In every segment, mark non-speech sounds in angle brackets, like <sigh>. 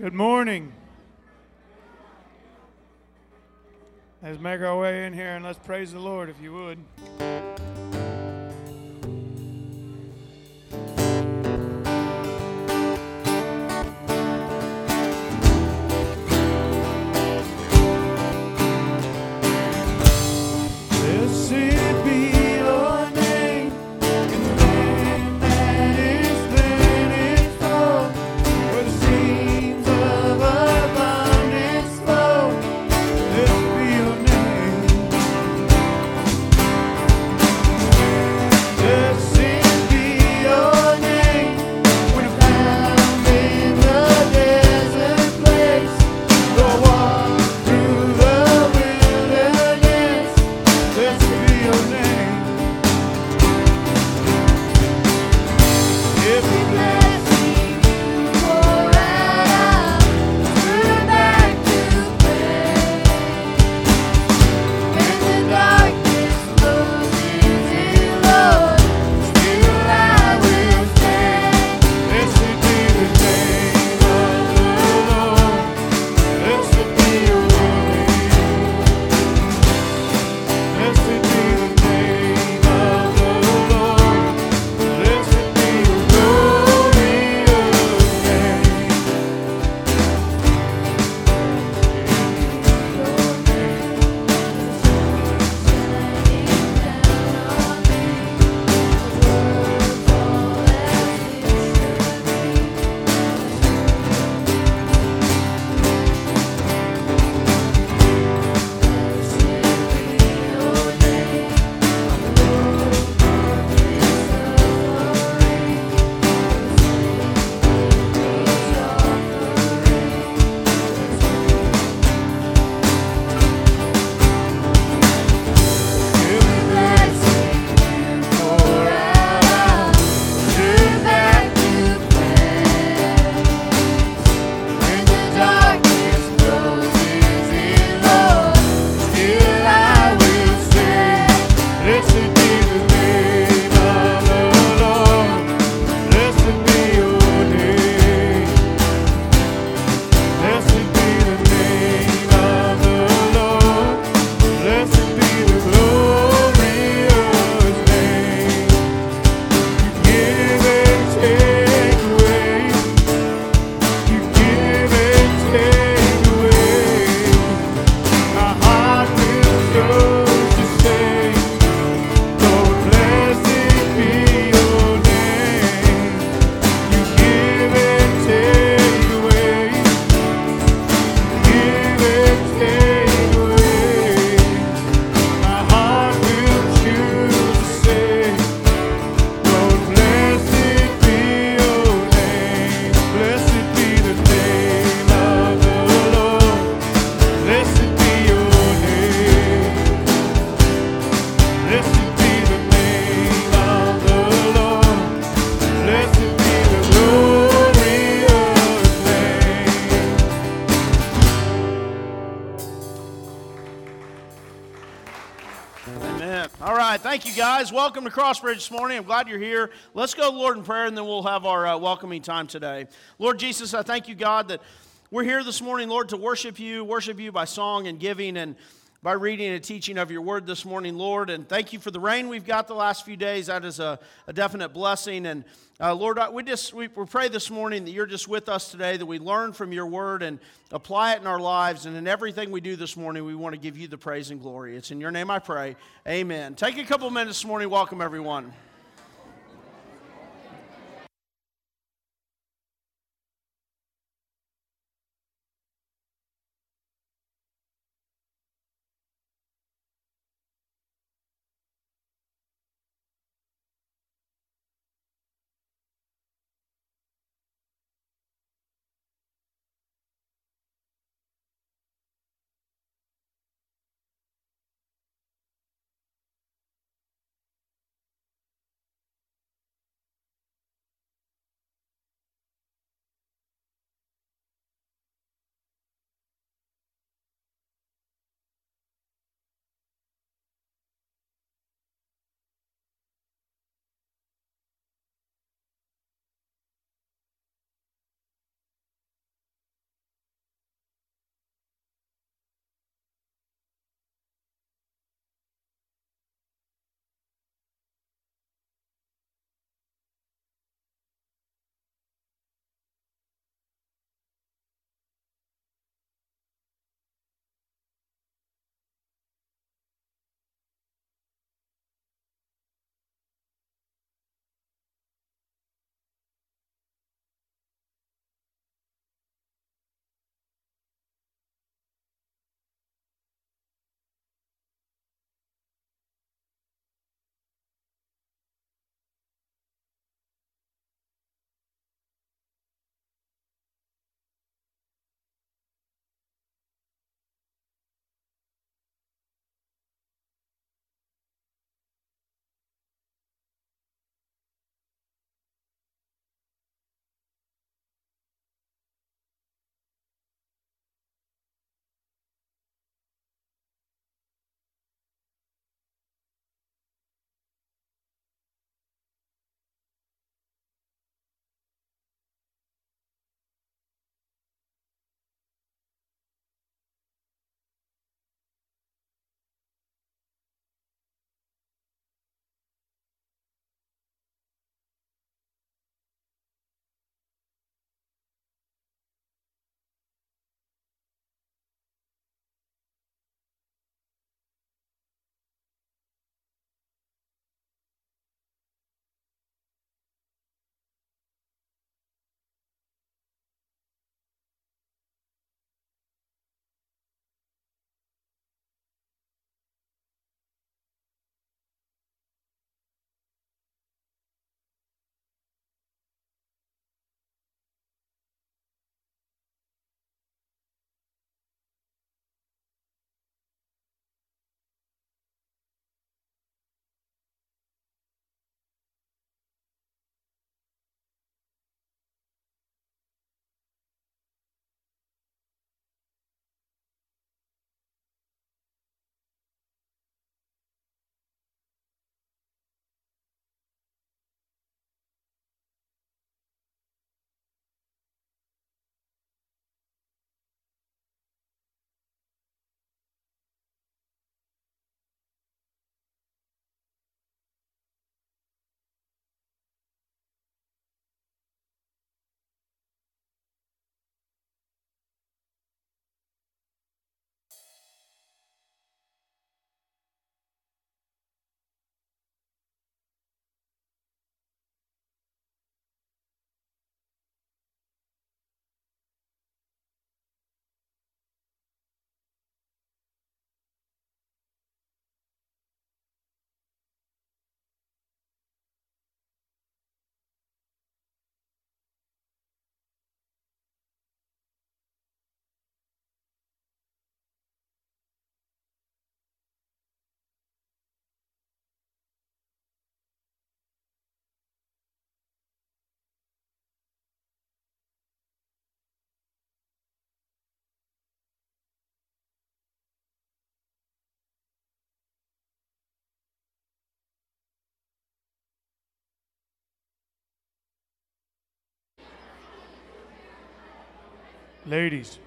Good morning. Let's make our way in here and let's praise the Lord if you would. This morning. I'm glad you're here. Let's go, Lord, in prayer, and then we'll have our uh, welcoming time today. Lord Jesus, I thank you, God, that we're here this morning, Lord, to worship you, worship you by song and giving and by reading and teaching of your word this morning, Lord. And thank you for the rain we've got the last few days. That is a, a definite blessing. And uh, Lord, we just we, we pray this morning that you're just with us today, that we learn from your word and apply it in our lives. And in everything we do this morning, we want to give you the praise and glory. It's in your name I pray. Amen. Take a couple minutes this morning. Welcome, everyone. Ladies.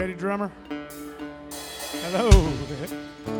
Ready, drummer? Hello. <laughs>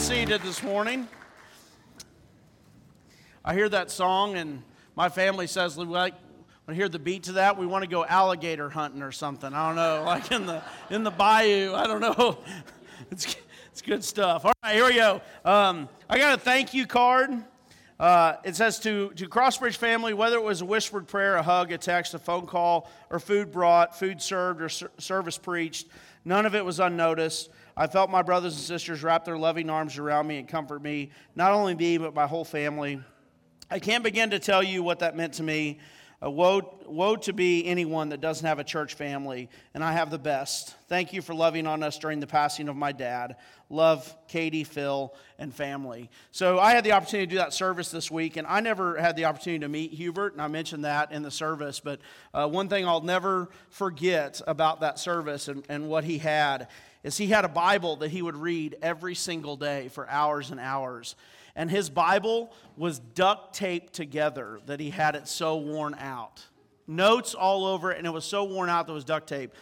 seated this morning. I hear that song, and my family says, like, when I hear the beat to that, we want to go alligator hunting or something. I don't know, <laughs> like in the in the bayou. I don't know. <laughs> It's it's good stuff. All right, here we go. Um, I got a thank you card. Uh, it says to, to Crossbridge family, whether it was a whispered prayer, a hug, a text, a phone call, or food brought, food served, or ser- service preached, none of it was unnoticed. I felt my brothers and sisters wrap their loving arms around me and comfort me, not only me, but my whole family. I can't begin to tell you what that meant to me. Uh, woe, woe to be anyone that doesn't have a church family, and I have the best. Thank you for loving on us during the passing of my dad. Love, Katie, Phil, and family. So I had the opportunity to do that service this week, and I never had the opportunity to meet Hubert, and I mentioned that in the service. But uh, one thing I'll never forget about that service and, and what he had is he had a Bible that he would read every single day for hours and hours and his Bible was duct taped together that he had it so worn out. Notes all over it, and it was so worn out that it was duct tape.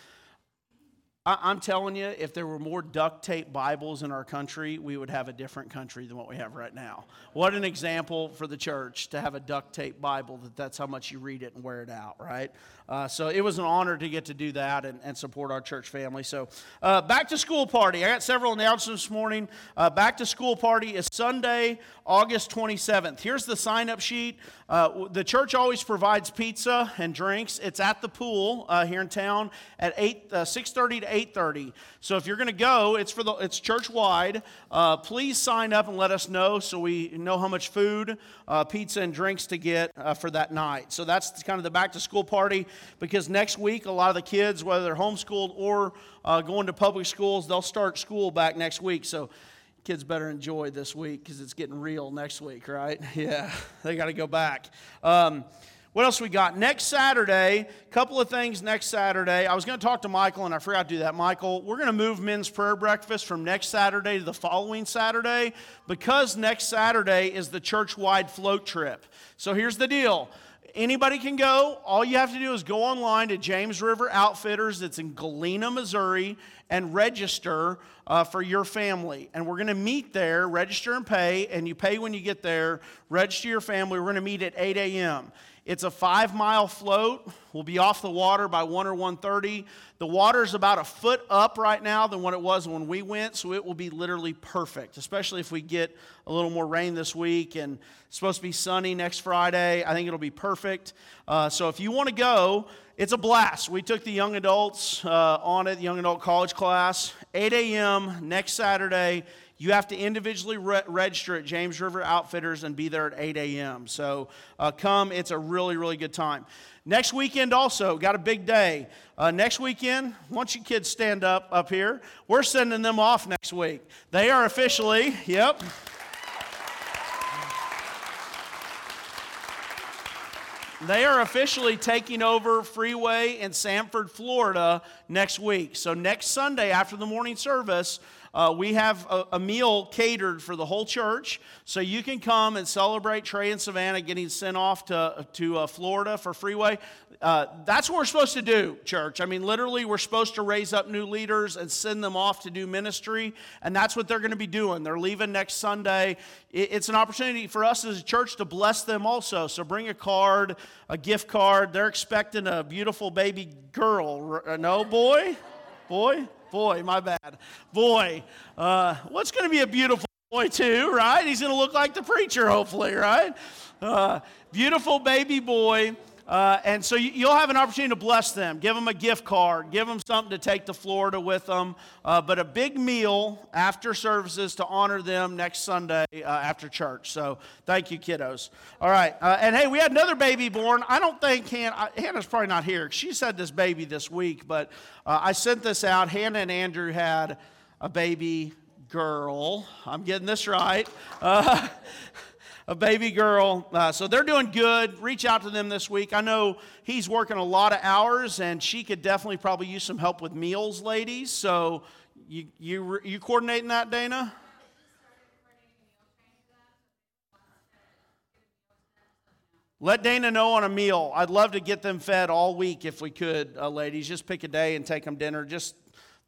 I, am telling you, if there were more duct tape Bibles in our country, we would have a different country than what we have right now. What an example for the church to have a duct tape Bible that that's how much you read it and wear it out, right? Uh, so it was an honor to get to do that and, and support our church family. So, uh, back to school party. I got several announcements this morning. Uh, back to school party is Sunday, August 27th. Here's the sign up sheet. Uh, the church always provides pizza and drinks. It's at the pool uh, here in town at 8, 6:30 uh, to 8:30. So if you're going to go, it's for the it's church wide. please sign up and let us know so we know how much food, pizza, and drinks to get for that night. So that's kind of the back to school party because next week, a lot of the kids, whether they're homeschooled or uh, going to public schools, they'll start school back next week. So kids better enjoy this week because it's getting real next week, right? <laughs> Yeah, they got to go back. Um, what else we got? Next Saturday, a couple of things next Saturday. I was going to talk to Michael and I forgot to do that. Michael, we're going to move men's prayer breakfast from next Saturday to the following Saturday because next Saturday is the church wide float trip. So here's the deal Anybody can go. All you have to do is go online to James River Outfitters, that's in Galena, Missouri, and register uh, for your family. And we're going to meet there, register and pay, and you pay when you get there. Register your family. We're going to meet at 8 a.m. It's a five mile float. We'll be off the water by 1 or 1.30. The water is about a foot up right now than what it was when we went, so it will be literally perfect, especially if we get a little more rain this week and it's supposed to be sunny next Friday. I think it'll be perfect. Uh, so if you want to go, it's a blast. We took the young adults uh, on it, young adult college class, 8 a.m. next Saturday. You have to individually re- register at James River Outfitters and be there at 8 a.m. So uh, come, it's a really, really good time. Next weekend, also, got a big day. Uh, next weekend, once you kids stand up up here, we're sending them off next week. They are officially, yep. They are officially taking over Freeway in Sanford, Florida next week. So, next Sunday after the morning service, uh, we have a, a, meal catered for the whole church, so you can come and celebrate Trey and Savannah getting sent off to, to uh, Florida for Freeway. Uh, that's what we're supposed to do, church. I mean, literally, we're supposed to raise up new leaders and send them off to do ministry, and that's what they're going to be doing. They're leaving next Sunday. It, it's an opportunity for us as a church to bless them also. So bring a card, a gift card. They're expecting a beautiful baby girl. No, boy? Boy? Boy, my bad. Boy, uh, what's going to be a beautiful boy, too, right? He's going to look like the preacher, hopefully, right? Uh, beautiful baby boy. Uh, and so you'll have an opportunity to bless them, give them a gift card, give them something to take to Florida with them, uh, but a big meal after services to honor them next Sunday uh, after church. So thank you, kiddos. All right. Uh, and hey, we had another baby born. I don't think Hannah, Hannah's probably not here. She's had this baby this week, but uh, I sent this out. Hannah and Andrew had a baby girl. I'm getting this right. <laughs> A baby girl. Uh, so they're doing good. Reach out to them this week. I know he's working a lot of hours, and she could definitely probably use some help with meals, ladies. So you you you coordinating that, Dana? Let Dana know on a meal. I'd love to get them fed all week if we could, uh, ladies. Just pick a day and take them dinner. Just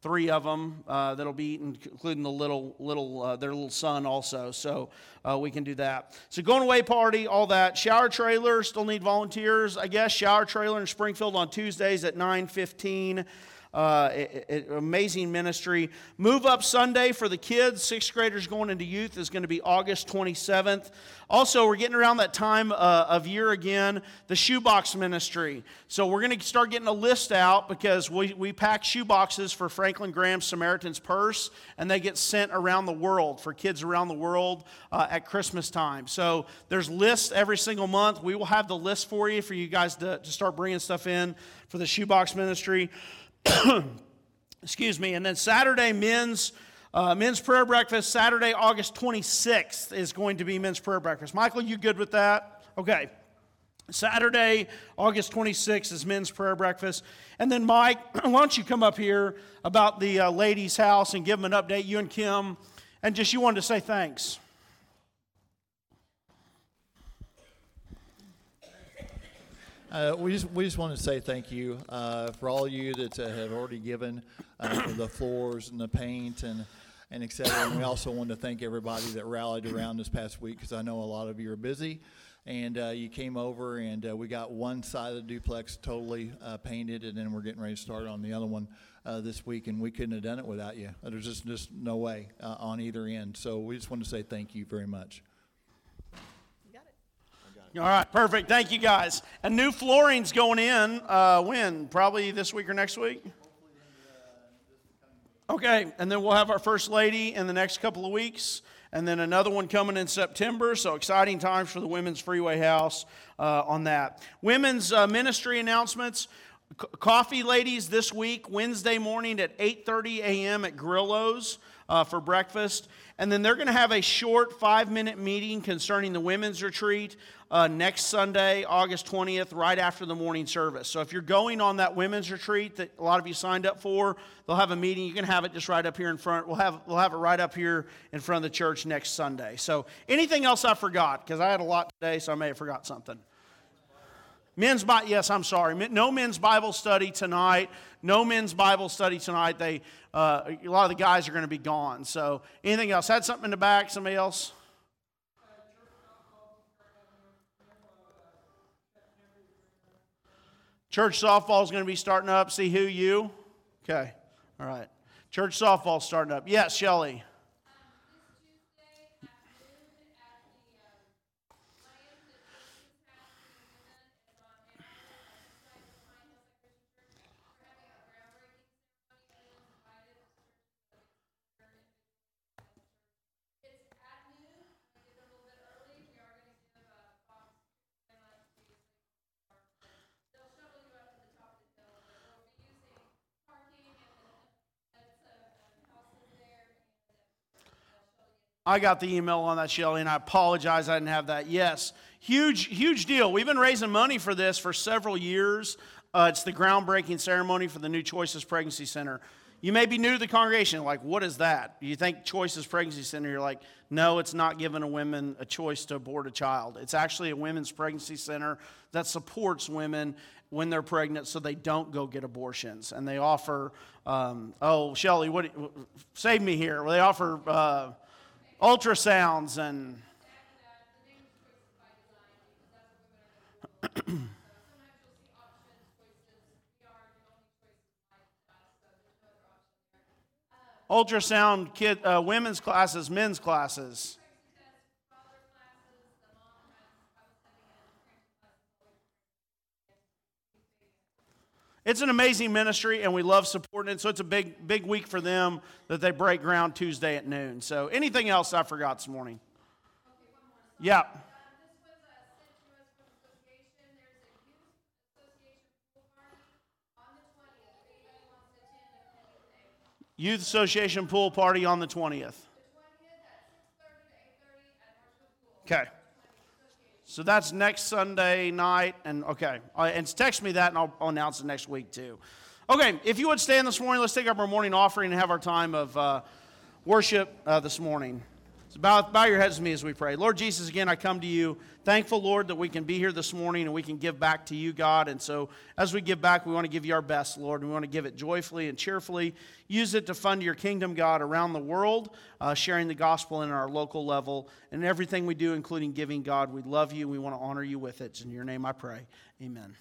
three of them uh, that'll be eaten, including the little little uh, their little son also. So uh, we can do that. So going away party, all that. Shower trailer still need volunteers. I guess shower trailer in Springfield on Tuesdays at nine fifteen. Uh, it- it- amazing ministry. Move Up Sunday for the kids, sixth graders going into youth, is going to be August 27th. Also, we're getting around that time uh, of year again, the shoebox ministry. So, we're going to start getting a list out because we, we pack shoeboxes for Franklin Graham's Samaritan's Purse, and they get sent around the world for kids around the world uh, at Christmas time. So, there's lists every single month. We will have the list for you for you guys to, to start bringing stuff in for the shoebox ministry <coughs> excuse me and then saturday men's uh, men's prayer breakfast saturday august 26th is going to be men's prayer breakfast. Michael you good with that? Okay. Saturday august 26th is men's prayer breakfast. And then mike <coughs> why don't you come up here about the uh, ladies house and give them an update you and kim and just you wanted to say thanks Uh, we just we just want to say thank you uh, for all you that uh, have already given uh, for the floors and the paint and and et cetera. And we also want to thank everybody that rallied around this past week because I know a lot of you are busy. And uh, you came over, and uh, we got one side of the duplex totally painted, and then we're getting ready to start on the other one this week. And we couldn't have done it without you. There's just just no way on either end. So we just want to say thank you very much. All right, perfect. Thank you guys. And new flooring's going in uh, when? Probably this week or next week? Okay, and then we'll have our first lady in the next couple of weeks, and then another one coming in September. So exciting times for the Women's Freeway House uh, on that. Women's uh, ministry announcements. C- coffee ladies this week, Wednesday morning at 8:30 a.m. at Grillo's uh, for breakfast, and then they're going to have a short five-minute meeting concerning the women's retreat uh, next Sunday, August 20th, right after the morning service. So if you're going on that women's retreat that a lot of you signed up for, they'll have a meeting. You can have it just right up here in front. We'll have we'll have it right up here in front of the church next Sunday. So anything else I forgot because I had a lot today, so I may have forgot something. Men's Bible, yes, I'm sorry. No men's Bible study tonight. No men's Bible study tonight. They, uh, a lot of the guys are going to be gone. So, anything else? Had something in the back? Somebody else? Church softball is going to be starting up. See who you? Okay. All right. Church softball starting up. Yes, Shelly. I got the email on that, Shelly, and I apologize I didn't have that. Yes, huge, huge deal. We've been raising money for this for several years. Uh, it's the groundbreaking ceremony for the New Choices Pregnancy Center. You may be new to the congregation, like, what is that? You think Choices Pregnancy Center, you're like, no, it's not giving a woman a choice to abort a child. It's actually a women's pregnancy center that supports women when they're pregnant so they don't go get abortions. And they offer, um, oh, Shelly, what, save me here. They offer uh, ultrasounds and ultrasound kid uh, women's classes men's classes it's an amazing ministry and we love supporting it. So it's a big big week for them that they break ground tuesday at noon. So anything else i forgot this morning? Yeah. Youth association pool party on the 20th okay so that's next sunday night and okay. And text me that and I'll, I'll announce it next week too. Okay if you would stand this morning let's take up our morning offering and have our time of uh, worship uh, this morning So bow, bow your heads with me as we pray. Lord Jesus, again, I come to you thankful, Lord, that we can be here this morning and we can give back to you, God. And so as we give back, we want to give you our best, Lord. We want to give it joyfully and cheerfully. Use it to fund your kingdom, God, around the world, uh, sharing the gospel in our local level and everything we do, including giving, God. We love you. We want to honor you with it. It's in your name I pray. Amen.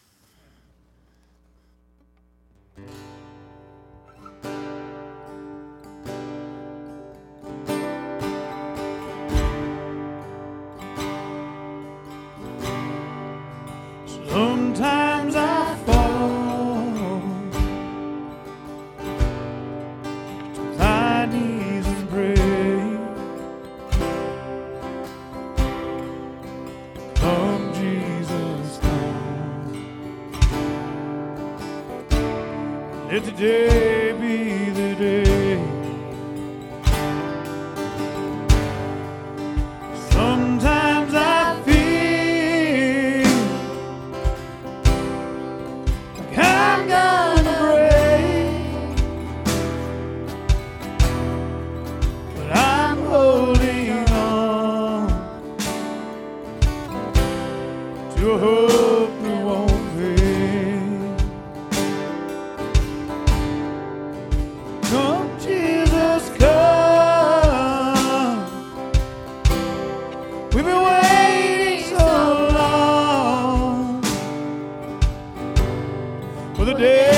Today for the day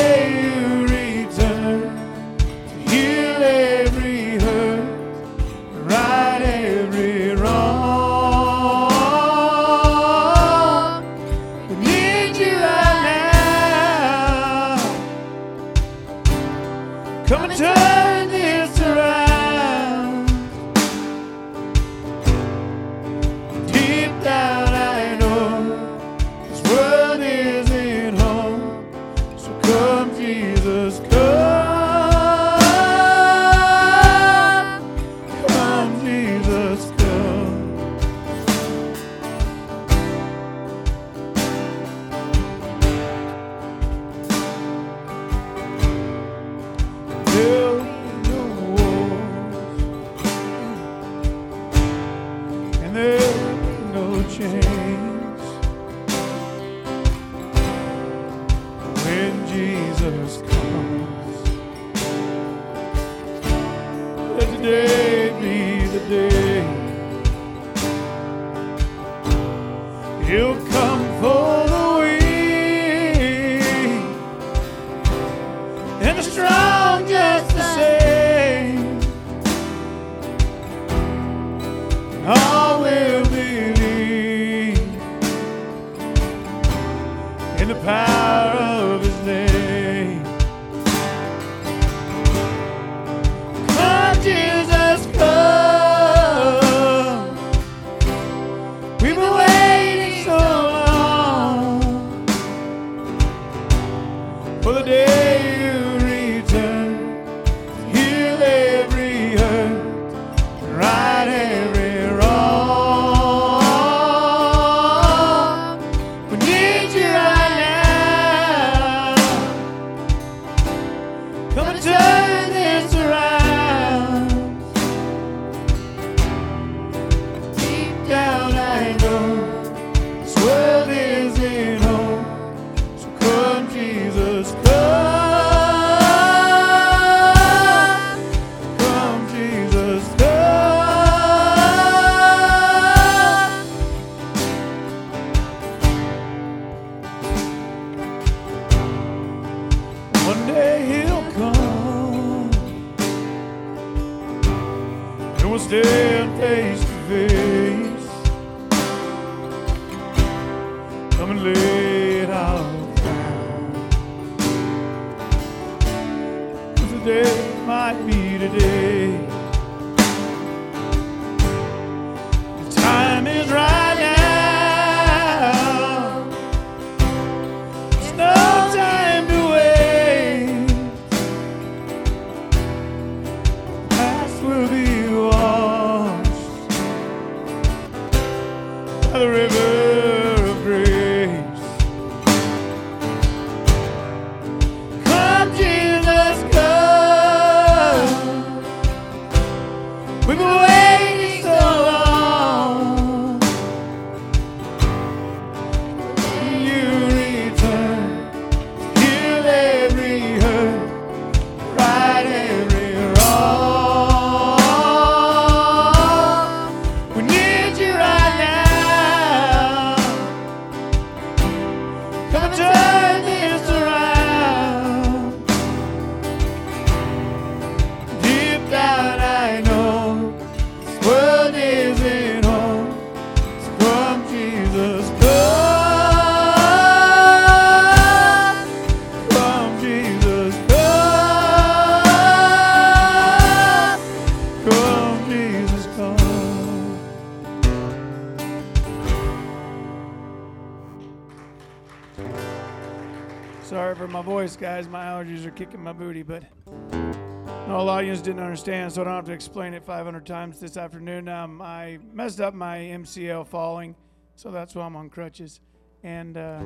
guys. My allergies are kicking my booty, but no, a lot of you didn't understand, so I don't have to explain it 500 times this afternoon. Um, I messed up my MCL falling, so that's why I'm on crutches. And uh,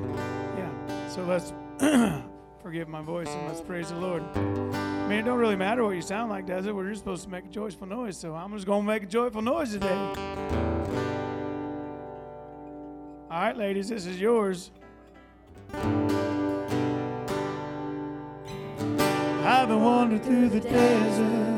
yeah, so let's <clears throat> forgive my voice and let's praise the Lord. I mean, it don't really matter what you sound like, does it? We're just supposed to make a joyful noise, so I'm just going to make a joyful noise today. All right, ladies, this is yours. I've through the desert.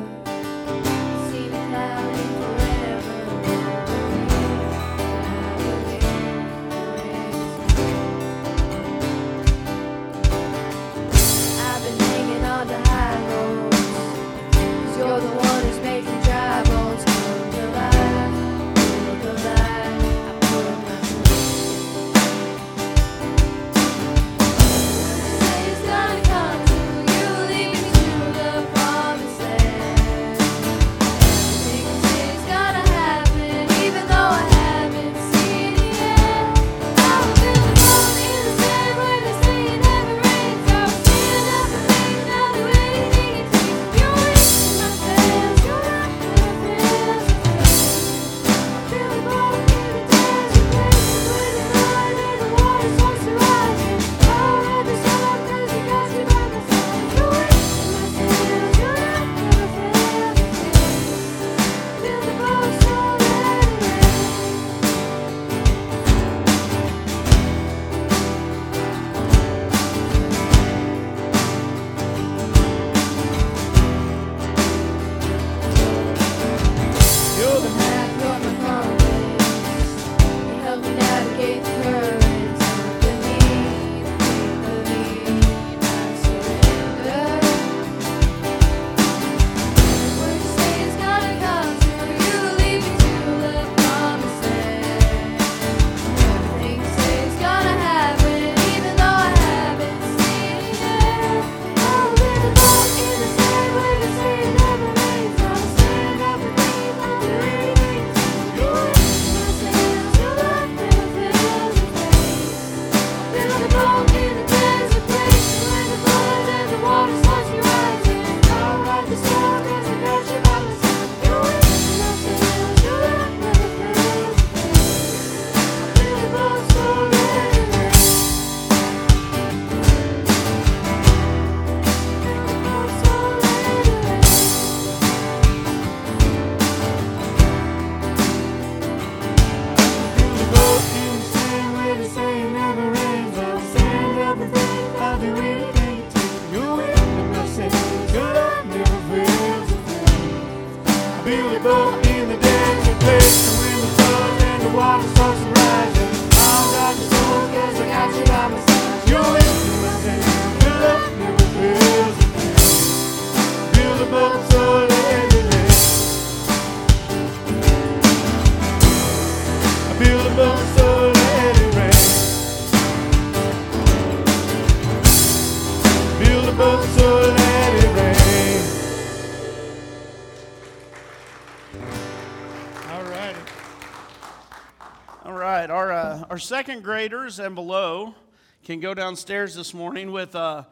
Second graders and below can go downstairs this morning with, uh,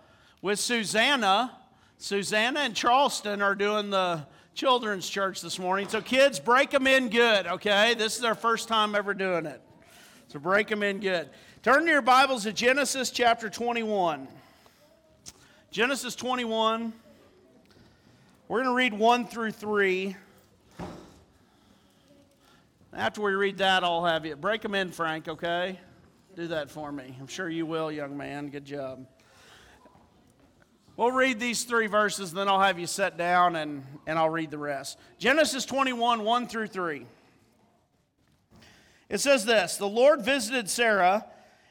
with Susanna. Susanna and Charleston are doing the children's church this morning. So, kids, break them in good, okay? This is their first time ever doing it. So, break them in good. Turn to your Bibles to Genesis chapter 21. Genesis 21. We're going to read 1 through 3. After we read that, I'll have you. Break them in, Frank, okay? Do that for me. I'm sure you will, young man. Good job. We'll read these three verses, then I'll have you sit down and, and I'll read the rest. Genesis 21, 1 through 3. It says this The Lord visited Sarah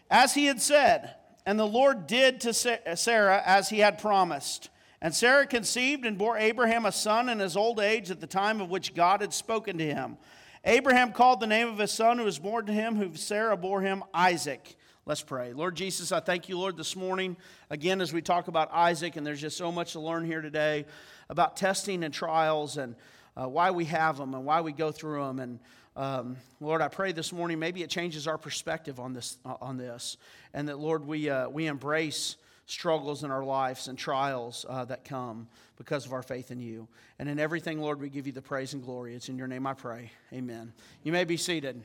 as he had said, and the Lord did to Sarah as he had promised. And Sarah conceived and bore Abraham a son in his old age at the time of which God had spoken to him. Abraham called the name of his son who was born to him, who Sarah bore him, Isaac. Let's pray. Lord Jesus, I thank you, Lord, this morning, again, as we talk about Isaac, and there's just so much to learn here today about testing and trials and uh, why we have them and why we go through them. And um, Lord, I pray this morning maybe it changes our perspective on this, uh, on this and that, Lord, we, uh, we embrace struggles in our lives and trials uh, that come because of our faith in you. And in everything, Lord, we give you the praise and glory. It's in your name I pray. Amen. You may be seated.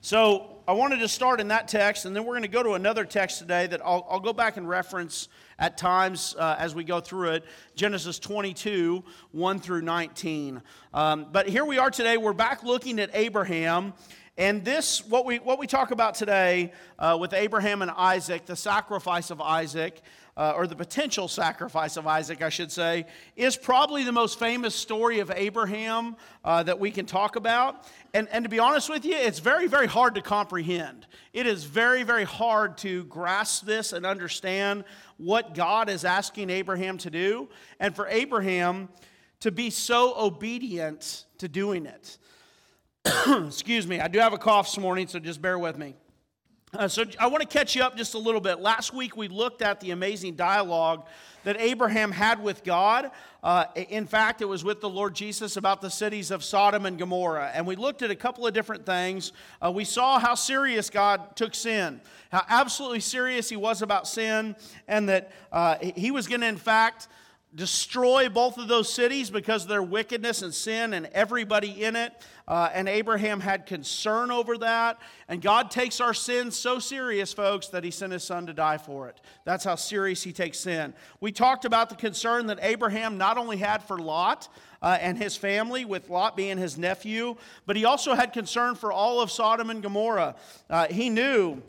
So I wanted to start in that text, and then we're going to go to another text today that I'll, I'll go back and reference at times uh, as we go through it Genesis 22, 1 through 19. Um, but here we are today. We're back looking at Abraham. And this, what we, what we talk about today uh, with Abraham and Isaac, the sacrifice of Isaac, uh, or the potential sacrifice of Isaac, I should say, is probably the most famous story of Abraham uh, that we can talk about. And, and to be honest with you, it's very, very hard to comprehend. It is very, very hard to grasp this and understand what God is asking Abraham to do, and for Abraham to be so obedient to doing it. <coughs> Excuse me, I do have a cough this morning, so just bear with me. Uh, so I want to catch you up just a little bit. Last week we looked at the amazing dialogue that Abraham had with God. Uh, in fact, it was with the Lord Jesus about the cities of Sodom and Gomorrah. And we looked at a couple of different things. Uh, we saw how serious God took sin, how absolutely serious he was about sin, and that uh, he was going to, in fact, destroy both of those cities because of their wickedness and sin and everybody in it. Uh, and Abraham had concern over that. And God takes our sins so serious, folks, that he sent his son to die for it. That's how serious he takes sin. We talked about the concern that Abraham not only had for Lot. Uh, and his family, with Lot being his nephew, but he also had concern for all of Sodom and Gomorrah. Uh, he knew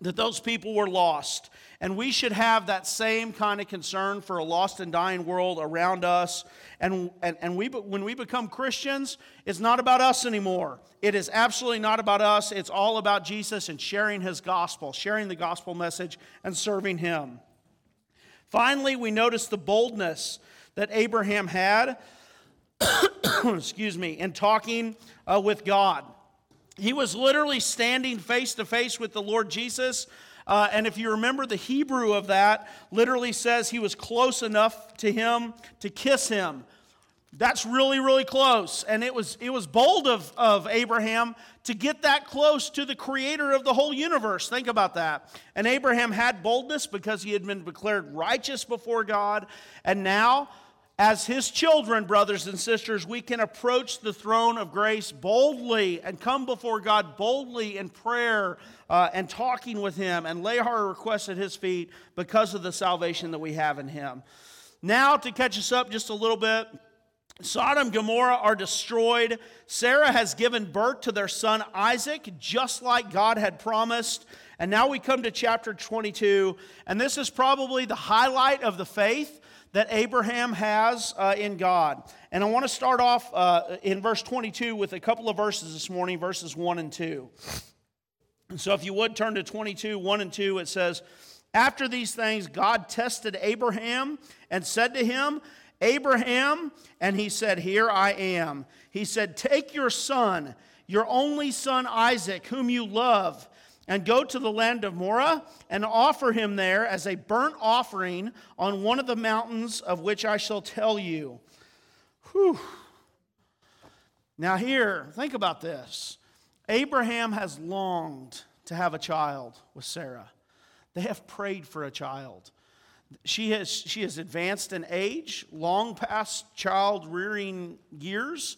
that those people were lost. And we should have that same kind of concern for a lost and dying world around us. And, and, and we, when we become Christians, it's not about us anymore. It is absolutely not about us. It's all about Jesus and sharing his gospel, sharing the gospel message, and serving him. Finally, we notice the boldness that Abraham had, <coughs> excuse me, in talking uh, with God. He was literally standing face to face with the Lord Jesus uh, and if you remember, the Hebrew of that literally says he was close enough to him to kiss him. That's really, really close. And it was, it was bold of, of Abraham to get that close to the creator of the whole universe. Think about that. And Abraham had boldness because he had been declared righteous before God. And now, as his children, brothers and sisters, we can approach the throne of grace boldly and come before God boldly in prayer uh, and talking with him and lay our requests at his feet because of the salvation that we have in him. Now, to catch us up just a little bit, Sodom and Gomorrah are destroyed. Sarah has given birth to their son Isaac, just like God had promised. And now we come to chapter 22, and this is probably the highlight of the faith that Abraham has uh, in God. And I want to start off uh, in verse 22 with a couple of verses this morning, verses 1 and 2. And so, if you would turn to 22, 1 and 2, it says, After these things, God tested Abraham and said to him, Abraham, and he said, Here I am. He said, Take your son, your only son Isaac, whom you love, and go to the land of Moriah and offer him there as a burnt offering on one of the mountains of which I shall tell you. Whew. Now, here, think about this. Abraham has longed to have a child with Sarah. They have prayed for a child. She has, she has advanced in age, long past child rearing years,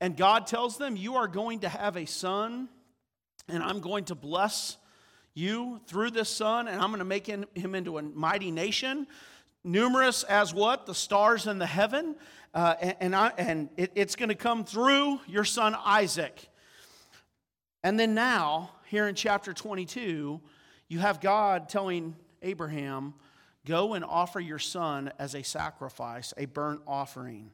and God tells them, You are going to have a son, and I'm going to bless you through this son, and I'm going to make him, into a mighty nation, numerous as what? The stars in the heaven. Uh, and and, I, and it, it's going to come through your son Isaac. And then now, here in chapter 22, you have God telling Abraham, Go and offer your son as a sacrifice, a burnt offering.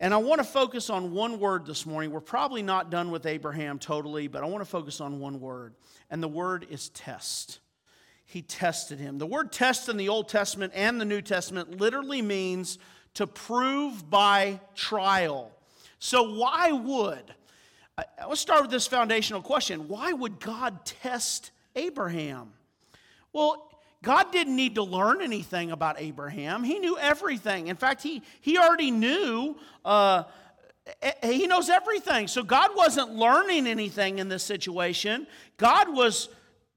And I want to focus on one word this morning. We're probably not done with Abraham totally, but I want to focus on one word. And the word is test. He tested him. The word test in the Old Testament and the New Testament literally means to prove by trial. So, why would Let's start with this foundational question Why would God test Abraham? Well, God didn't need to learn anything about Abraham. He knew everything. In fact, he, he already knew, uh, he knows everything. So God wasn't learning anything in this situation. God was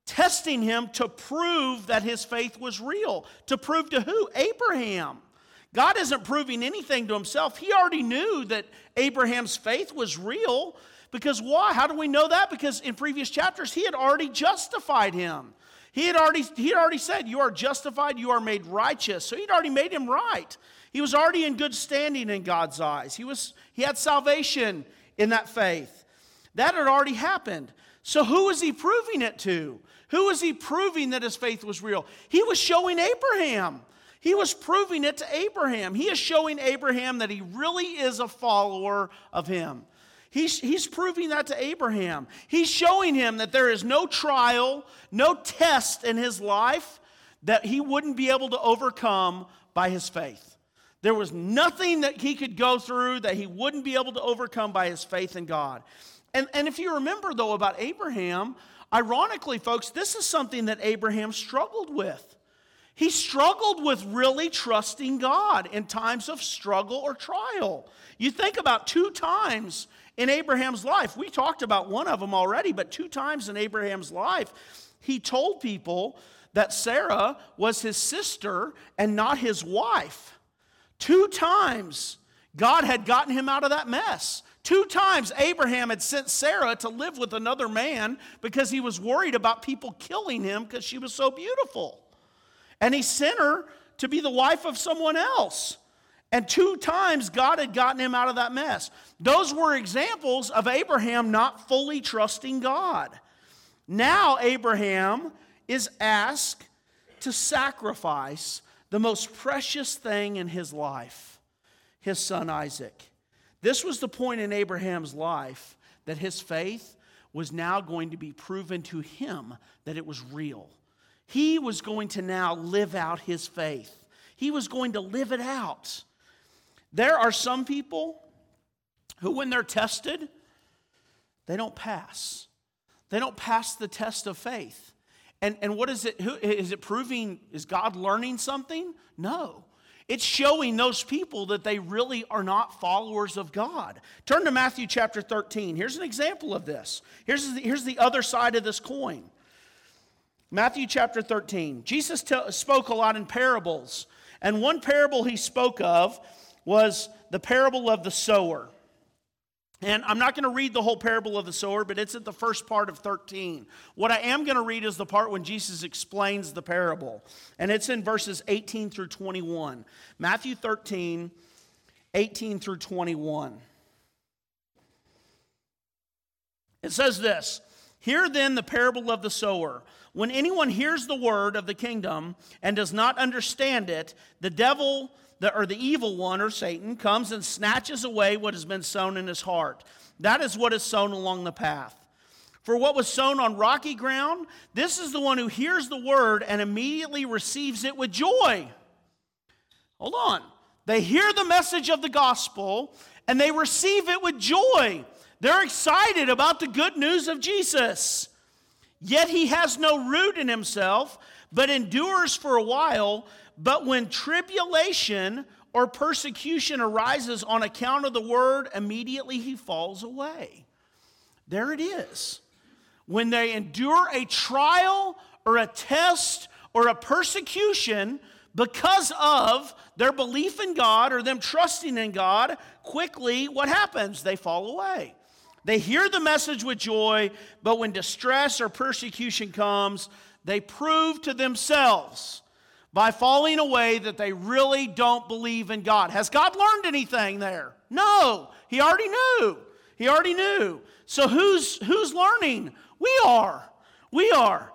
testing him to prove that his faith was real. To prove to who? Abraham. God isn't proving anything to himself. He already knew that Abraham's faith was real. Because why? How do we know that? Because in previous chapters, he had already justified him. He had already, he had already said, You are justified, you are made righteous. So he'd already made him right. He was already in good standing in God's eyes. He, was, he had salvation in that faith. That had already happened. So who was he proving it to? Who was he proving that his faith was real? He was showing Abraham. He was proving it to Abraham. He is showing Abraham that he really is a follower of him. He's, he's proving that to Abraham. He's showing him that there is no trial, no test in his life that he wouldn't be able to overcome by his faith. There was nothing that he could go through that he wouldn't be able to overcome by his faith in God. And, and if you remember, though, about Abraham, ironically, folks, this is something that Abraham struggled with. He struggled with really trusting God in times of struggle or trial. You think about two times in Abraham's life. We talked about one of them already, but two times in Abraham's life, he told people that Sarah was his sister and not his wife. Two times God had gotten him out of that mess. Two times Abraham had sent Sarah to live with another man because he was worried about people killing him because she was so beautiful. And he sent her to be the wife of someone else. And two times God had gotten him out of that mess. Those were examples of Abraham not fully trusting God. Now, Abraham is asked to sacrifice the most precious thing in his life his son Isaac. This was the point in Abraham's life that his faith was now going to be proven to him that it was real. He was going to now live out his faith, he was going to live it out. There are some people who, when they're tested, they don't pass. They don't pass the test of faith. And, and what is it? Who, is it proving, is God learning something? No. It's showing those people that they really are not followers of God. Turn to Matthew chapter 13. Here's an example of this. Here's the, here's the other side of this coin. Matthew chapter 13. Jesus te- spoke a lot in parables. And one parable he spoke of was the parable of the sower. And I'm not going to read the whole parable of the sower, but it's at the first part of 13. What I am going to read is the part when Jesus explains the parable. And it's in verses 18 through 21. Matthew 13, 18 through 21. It says this Hear then the parable of the sower. When anyone hears the word of the kingdom and does not understand it, the devil the, or the evil one or Satan comes and snatches away what has been sown in his heart. That is what is sown along the path. For what was sown on rocky ground, this is the one who hears the word and immediately receives it with joy. Hold on. They hear the message of the gospel and they receive it with joy. They're excited about the good news of Jesus. Yet he has no root in himself, but endures for a while. But when tribulation or persecution arises on account of the word, immediately he falls away. There it is. When they endure a trial or a test or a persecution because of their belief in God or them trusting in God, quickly what happens? They fall away. They hear the message with joy, but when distress or persecution comes, they prove to themselves by falling away that they really don't believe in God. Has God learned anything there? No, he already knew. He already knew. So who's who's learning? We are. We are.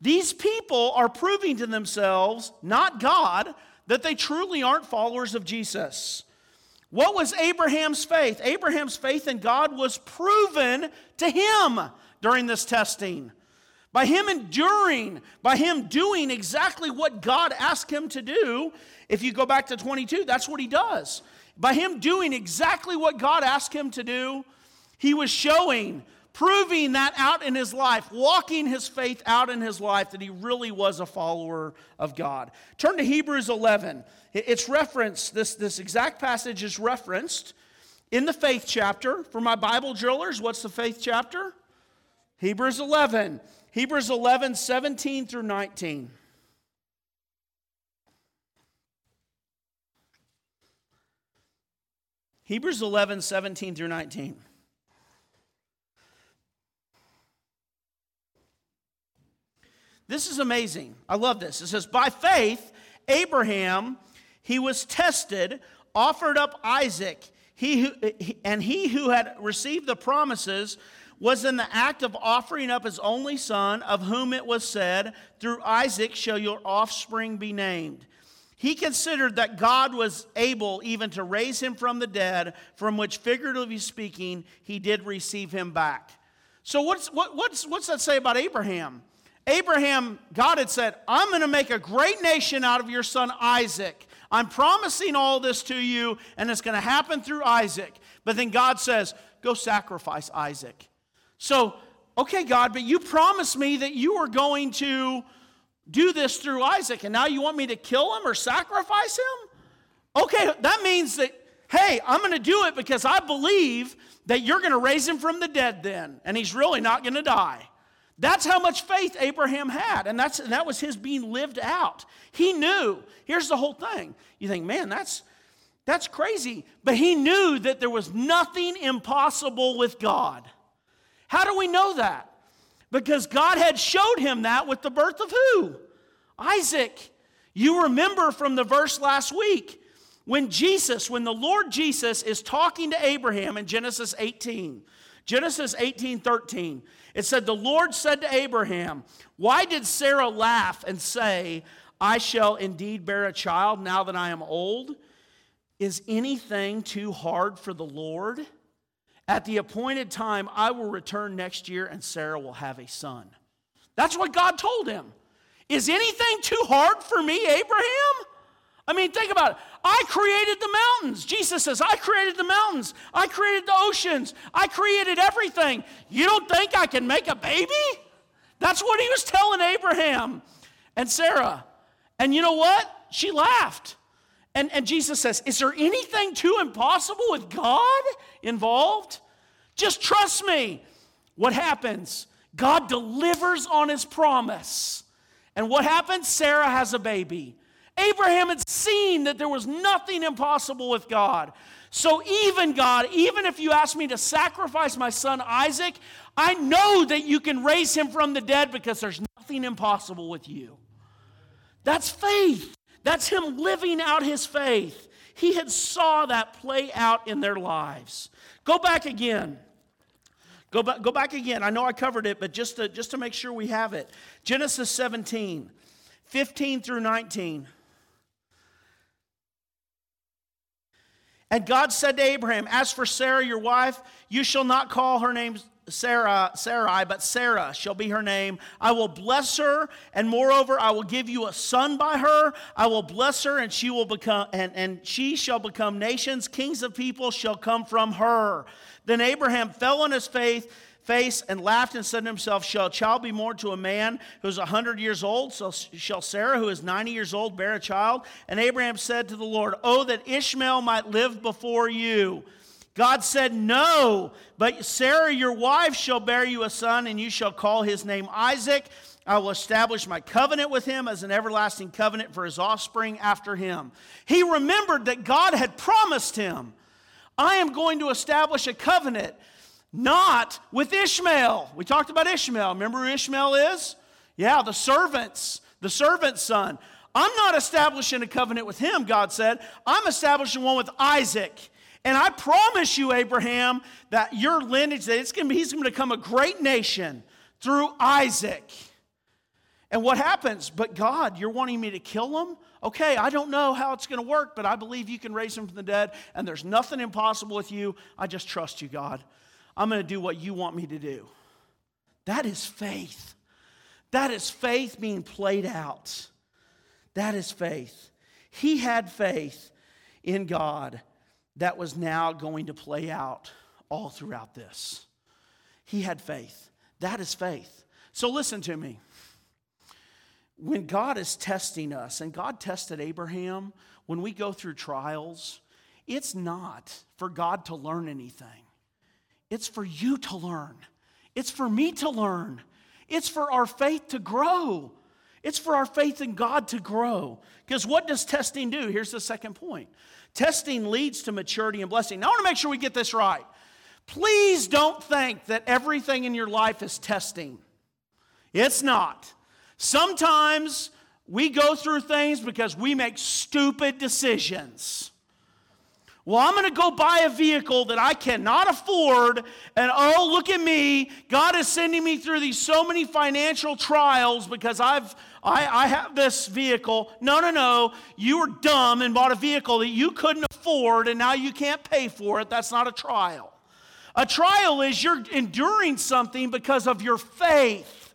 These people are proving to themselves, not God, that they truly aren't followers of Jesus. What was Abraham's faith? Abraham's faith in God was proven to him during this testing. By him enduring, by him doing exactly what God asked him to do. If you go back to 22, that's what he does. By him doing exactly what God asked him to do, he was showing, proving that out in his life, walking his faith out in his life that he really was a follower of God. Turn to Hebrews 11. It's referenced, this, this exact passage is referenced in the faith chapter. For my Bible drillers, what's the faith chapter? Hebrews 11. Hebrews 11, 17 through 19. Hebrews 11, 17 through 19. This is amazing. I love this. It says, By faith, Abraham, he was tested, offered up Isaac. He who, and he who had received the promises was in the act of offering up his only son, of whom it was said, Through Isaac shall your offspring be named. He considered that God was able even to raise him from the dead, from which, figuratively speaking, he did receive him back. So, what's, what, what's, what's that say about Abraham? Abraham, God had said, I'm going to make a great nation out of your son Isaac. I'm promising all this to you, and it's going to happen through Isaac. But then God says, Go sacrifice Isaac. So, okay, God, but you promised me that you were going to do this through Isaac, and now you want me to kill him or sacrifice him? Okay, that means that, hey, I'm going to do it because I believe that you're going to raise him from the dead then, and he's really not going to die. That's how much faith Abraham had, and, that's, and that was his being lived out. He knew. Here's the whole thing. You think, man, that's, that's crazy. But he knew that there was nothing impossible with God. How do we know that? Because God had showed him that with the birth of who? Isaac. You remember from the verse last week when Jesus, when the Lord Jesus is talking to Abraham in Genesis 18, Genesis 18 13, it said, The Lord said to Abraham, Why did Sarah laugh and say, I shall indeed bear a child now that I am old? Is anything too hard for the Lord? At the appointed time, I will return next year and Sarah will have a son. That's what God told him. Is anything too hard for me, Abraham? I mean, think about it. I created the mountains. Jesus says, I created the mountains. I created the oceans. I created everything. You don't think I can make a baby? That's what he was telling Abraham and Sarah. And you know what? She laughed. And, and Jesus says, Is there anything too impossible with God involved? Just trust me. What happens? God delivers on his promise. And what happens? Sarah has a baby. Abraham had seen that there was nothing impossible with God. So, even God, even if you ask me to sacrifice my son Isaac, I know that you can raise him from the dead because there's nothing impossible with you. That's faith. That's him living out his faith. He had saw that play out in their lives. Go back again. Go back, go back again. I know I covered it, but just to, just to make sure we have it. Genesis 17, 15 through 19. And God said to Abraham, As for Sarah, your wife, you shall not call her name Sarah, Sarai, but Sarah shall be her name. I will bless her, and moreover, I will give you a son by her. I will bless her, and she will become, and, and she shall become nations. Kings of people shall come from her. Then Abraham fell on his faith face and laughed and said to himself, Shall a child be born to a man who's a hundred years old? So shall Sarah, who is ninety years old, bear a child? And Abraham said to the Lord, Oh, that Ishmael might live before you. God said, No, but Sarah, your wife, shall bear you a son, and you shall call his name Isaac. I will establish my covenant with him as an everlasting covenant for his offspring after him. He remembered that God had promised him, I am going to establish a covenant not with Ishmael. We talked about Ishmael. Remember who Ishmael is? Yeah, the servants, the servant's son. I'm not establishing a covenant with him, God said. I'm establishing one with Isaac. And I promise you, Abraham, that your lineage, that it's to be, he's going to become a great nation through Isaac. And what happens? But God, you're wanting me to kill him? Okay, I don't know how it's going to work, but I believe you can raise him from the dead, and there's nothing impossible with you. I just trust you, God. I'm going to do what you want me to do. That is faith. That is faith being played out. That is faith. He had faith in God that was now going to play out all throughout this. He had faith. That is faith. So listen to me. When God is testing us, and God tested Abraham, when we go through trials, it's not for God to learn anything. It's for you to learn. It's for me to learn. It's for our faith to grow. It's for our faith in God to grow. Because what does testing do? Here's the second point testing leads to maturity and blessing. Now, I want to make sure we get this right. Please don't think that everything in your life is testing. It's not. Sometimes we go through things because we make stupid decisions. Well, I'm going to go buy a vehicle that I cannot afford, and oh, look at me. God is sending me through these so many financial trials because I've I, I have this vehicle. No, no, no. You were dumb and bought a vehicle that you couldn't afford, and now you can't pay for it. That's not a trial. A trial is you're enduring something because of your faith.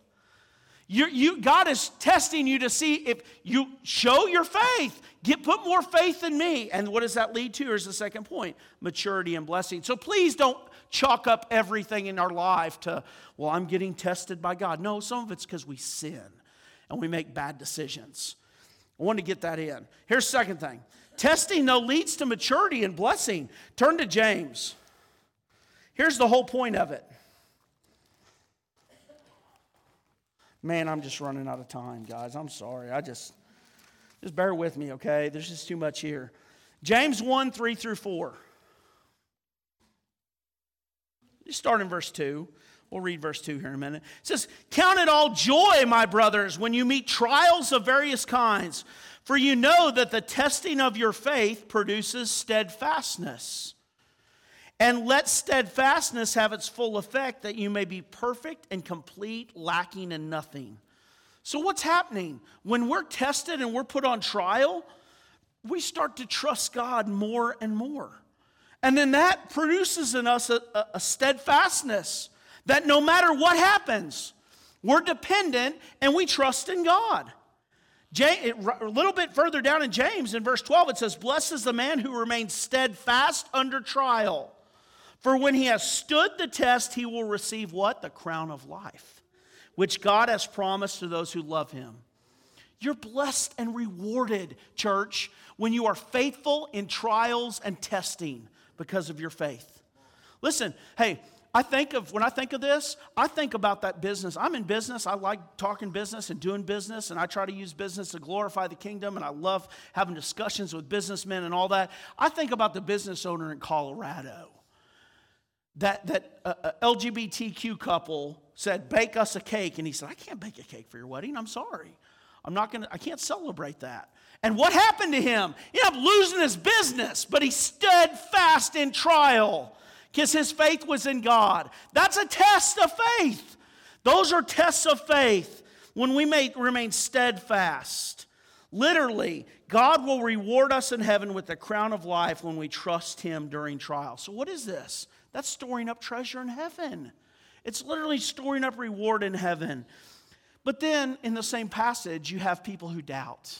You, you, God is testing you to see if you show your faith. Get, put more faith in me. And what does that lead to? Here's the second point maturity and blessing. So please don't chalk up everything in our life to, well, I'm getting tested by God. No, some of it's because we sin and we make bad decisions. I want to get that in. Here's second thing testing, though, leads to maturity and blessing. Turn to James. Here's the whole point of it. Man, I'm just running out of time, guys. I'm sorry. I just just bear with me, okay? There's just too much here. James 1, 3 through 4. You start in verse 2. We'll read verse 2 here in a minute. It says, Count it all joy, my brothers, when you meet trials of various kinds, for you know that the testing of your faith produces steadfastness. And let steadfastness have its full effect, that you may be perfect and complete, lacking in nothing. So, what's happening? When we're tested and we're put on trial, we start to trust God more and more. And then that produces in us a, a- a steadfastness that no matter what happens, we're dependent and we trust in God. Ja- it- A little bit further down in James, in verse 12, it says, Blessed is the man who remains steadfast under trial. For when he has stood the test, he will receive what? The crown of life, which God has promised to those who love him. You're blessed and rewarded, church, when you are faithful in trials and testing because of your faith. Listen, hey, I think of when I think of this, I think about that business. I'm in business. I like talking business and doing business, and I try to use business to glorify the kingdom, and I love having discussions with businessmen and all that. I think about the business owner in Colorado that, that uh, uh, LGBTQ couple said, Bake us a cake. And he said, I can't bake a cake for your wedding. I'm sorry. I'm not going to, I can't celebrate that. And what happened to him? He ended up losing his business, but he stood fast in trial because his faith was in God. That's a test of faith. Those are tests of faith when we may remain steadfast. Literally, God will reward us in heaven with the crown of life when we trust Him during trial. So, what is this? That's storing up treasure in heaven. It's literally storing up reward in heaven. But then in the same passage, you have people who doubt.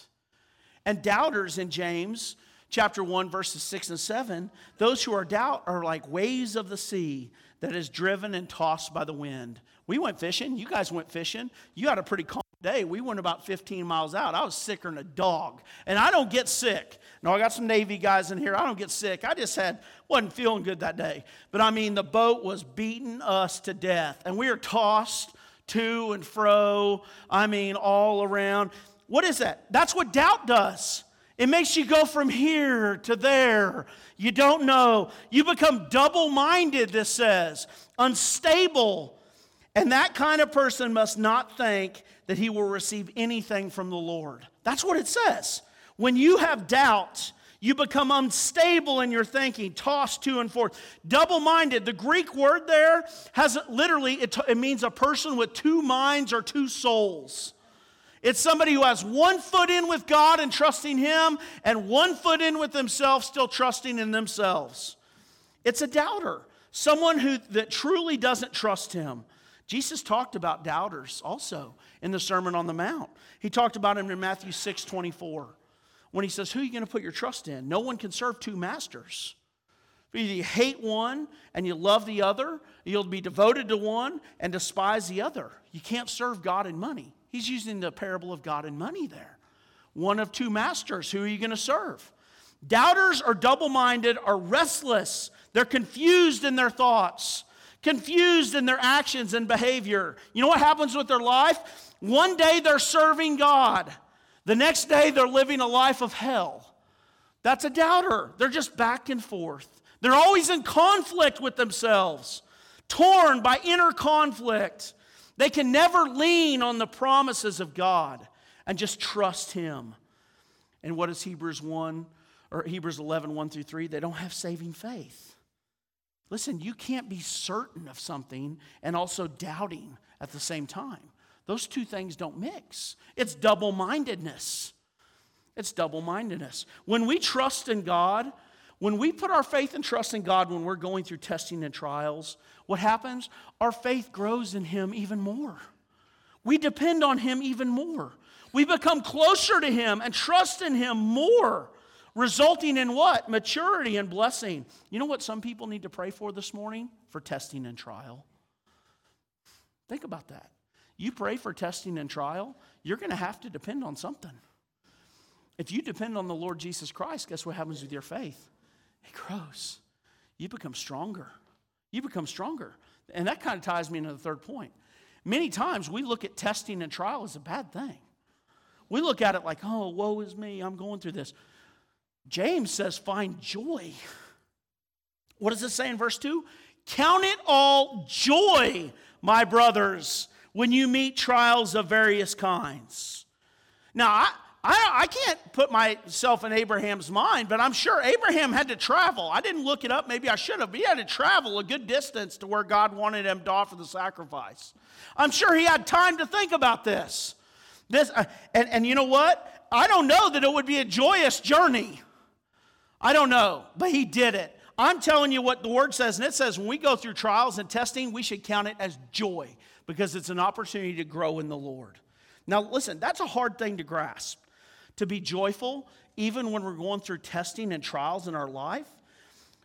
And doubters in James chapter 1, verses 6 and 7, those who are doubt are like waves of the sea that is driven and tossed by the wind. We went fishing. You guys went fishing. You had a pretty calm day. We went about 15 miles out. I was sicker than a dog. And I don't get sick. No, I got some Navy guys in here. I don't get sick. I just had, wasn't feeling good that day. But I mean, the boat was beating us to death. And we were tossed to and fro. I mean, all around. What is that? That's what doubt does. It makes you go from here to there. You don't know. You become double minded, this says, unstable. And that kind of person must not think that he will receive anything from the Lord. That's what it says. When you have doubt, you become unstable in your thinking, tossed to and forth. Double minded, the Greek word there has literally, it, it means a person with two minds or two souls. It's somebody who has one foot in with God and trusting Him, and one foot in with themselves, still trusting in themselves. It's a doubter, someone who that truly doesn't trust Him. Jesus talked about doubters also in the Sermon on the Mount. He talked about him in Matthew 6 24, when he says, Who are you going to put your trust in? No one can serve two masters. Either you hate one and you love the other, you'll be devoted to one and despise the other. You can't serve God and money. He's using the parable of God and money there. One of two masters, who are you going to serve? Doubters are double minded, are restless, they're confused in their thoughts. Confused in their actions and behavior. You know what happens with their life? One day they're serving God, the next day they're living a life of hell. That's a doubter. They're just back and forth. They're always in conflict with themselves, torn by inner conflict. They can never lean on the promises of God and just trust Him. And what is Hebrews 1 or Hebrews 11, 1 through 3? They don't have saving faith. Listen, you can't be certain of something and also doubting at the same time. Those two things don't mix. It's double mindedness. It's double mindedness. When we trust in God, when we put our faith and trust in God when we're going through testing and trials, what happens? Our faith grows in Him even more. We depend on Him even more. We become closer to Him and trust in Him more, resulting in what? Maturity and blessing. You know what some people need to pray for this morning? For testing and trial. Think about that. You pray for testing and trial, you're going to have to depend on something. If you depend on the Lord Jesus Christ, guess what happens with your faith? It grows. You become stronger. You become stronger. And that kind of ties me into the third point. Many times we look at testing and trial as a bad thing. We look at it like, oh, woe is me, I'm going through this. James says, find joy. What does it say in verse 2? Count it all joy, my brothers, when you meet trials of various kinds. Now, I, I, I can't put myself in Abraham's mind, but I'm sure Abraham had to travel. I didn't look it up, maybe I should have, but he had to travel a good distance to where God wanted him to offer the sacrifice. I'm sure he had time to think about this. This, uh, and, and you know what? I don't know that it would be a joyous journey. I don't know, but he did it. I'm telling you what the word says, and it says when we go through trials and testing, we should count it as joy because it's an opportunity to grow in the Lord. Now, listen, that's a hard thing to grasp. To be joyful, even when we're going through testing and trials in our life.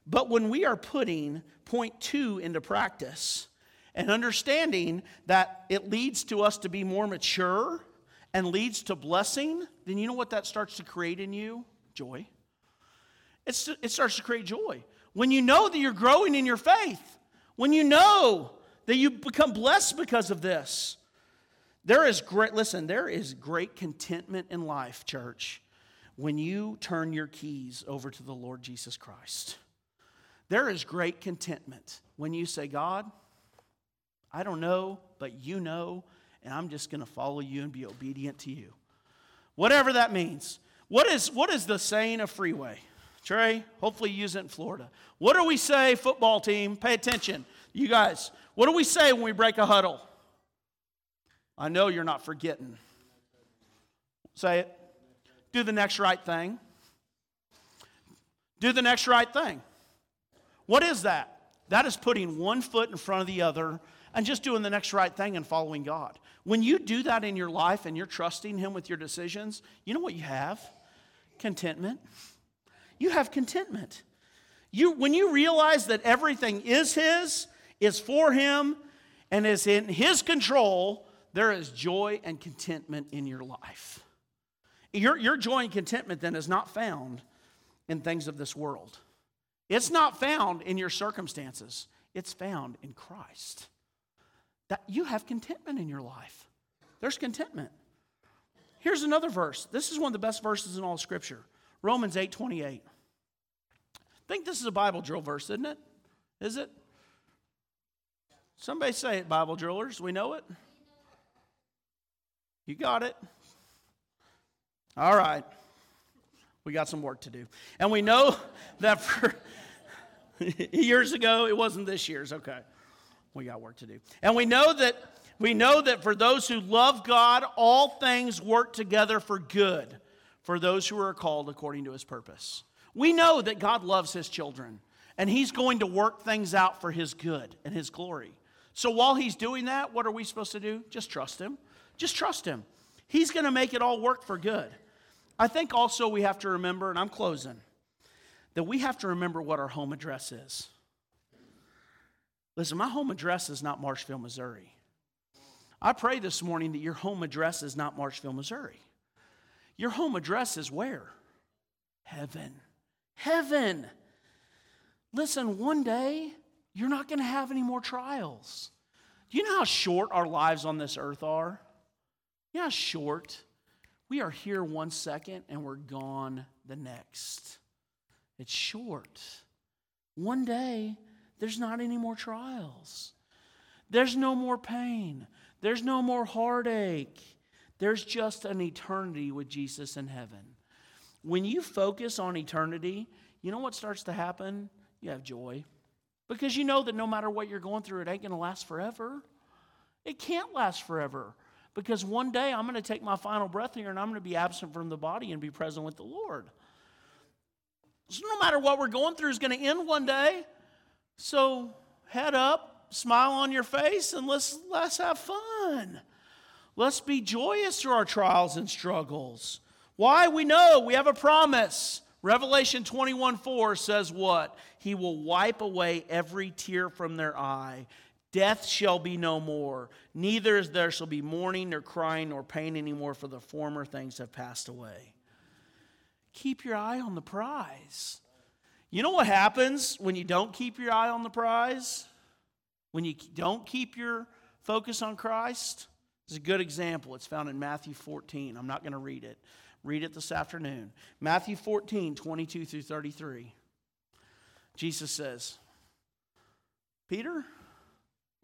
But when we are putting point two into practice and understanding that it leads to us to be more mature and leads to blessing, then you know what that starts to create in you? Joy. It's, it starts to create joy. When you know that you're growing in your faith, when you know that you become blessed because of this, there is great, listen, there is great contentment in life, church, when you turn your keys over to the Lord Jesus Christ. There is great contentment when you say, God, I don't know, but you know, and I'm just going to follow you and be obedient to you. Whatever that means. What is, what is the saying of freeway? Trey, hopefully you use it in Florida. What do we say, football team? Pay attention. You guys, what do we say when we break a huddle? I know you're not forgetting. Say it. Do the next right thing. Do the next right thing. What is that? That is putting one foot in front of the other and just doing the next right thing and following God. When you do that in your life and you're trusting Him with your decisions, you know what you have? Contentment. You have contentment. You, when you realize that everything is His, is for Him, and is in His control, there is joy and contentment in your life. Your, your joy and contentment then is not found in things of this world. It's not found in your circumstances. It's found in Christ. That you have contentment in your life. There's contentment. Here's another verse. This is one of the best verses in all Scripture. Romans 8 28. I think this is a Bible drill verse, isn't it? Is it? Somebody say it, Bible drillers. We know it. You got it. All right. We got some work to do. And we know that for <laughs> years ago, it wasn't this year's. Okay. We got work to do. And we know that we know that for those who love God, all things work together for good for those who are called according to his purpose. We know that God loves his children and he's going to work things out for his good and his glory. So while he's doing that, what are we supposed to do? Just trust him. Just trust him. He's going to make it all work for good. I think also we have to remember, and I'm closing, that we have to remember what our home address is. Listen, my home address is not Marshville, Missouri. I pray this morning that your home address is not Marshville, Missouri. Your home address is where? Heaven. Heaven. Listen, one day you're not going to have any more trials. Do you know how short our lives on this earth are? You know short? We are here one second and we're gone the next. It's short. One day, there's not any more trials. There's no more pain. There's no more heartache. There's just an eternity with Jesus in heaven. When you focus on eternity, you know what starts to happen? You have joy. Because you know that no matter what you're going through, it ain't going to last forever. It can't last forever. Because one day I'm going to take my final breath here and I'm going to be absent from the body and be present with the Lord. So no matter what we're going through is going to end one day. So head up, smile on your face, and let's let's have fun. Let's be joyous through our trials and struggles. Why? We know we have a promise. Revelation 21 4 says what? He will wipe away every tear from their eye. Death shall be no more. Neither is there shall be mourning, nor crying, nor pain anymore, for the former things have passed away. Keep your eye on the prize. You know what happens when you don't keep your eye on the prize? When you don't keep your focus on Christ? It's a good example. It's found in Matthew 14. I'm not going to read it. Read it this afternoon. Matthew 14, 22 through 33. Jesus says, Peter,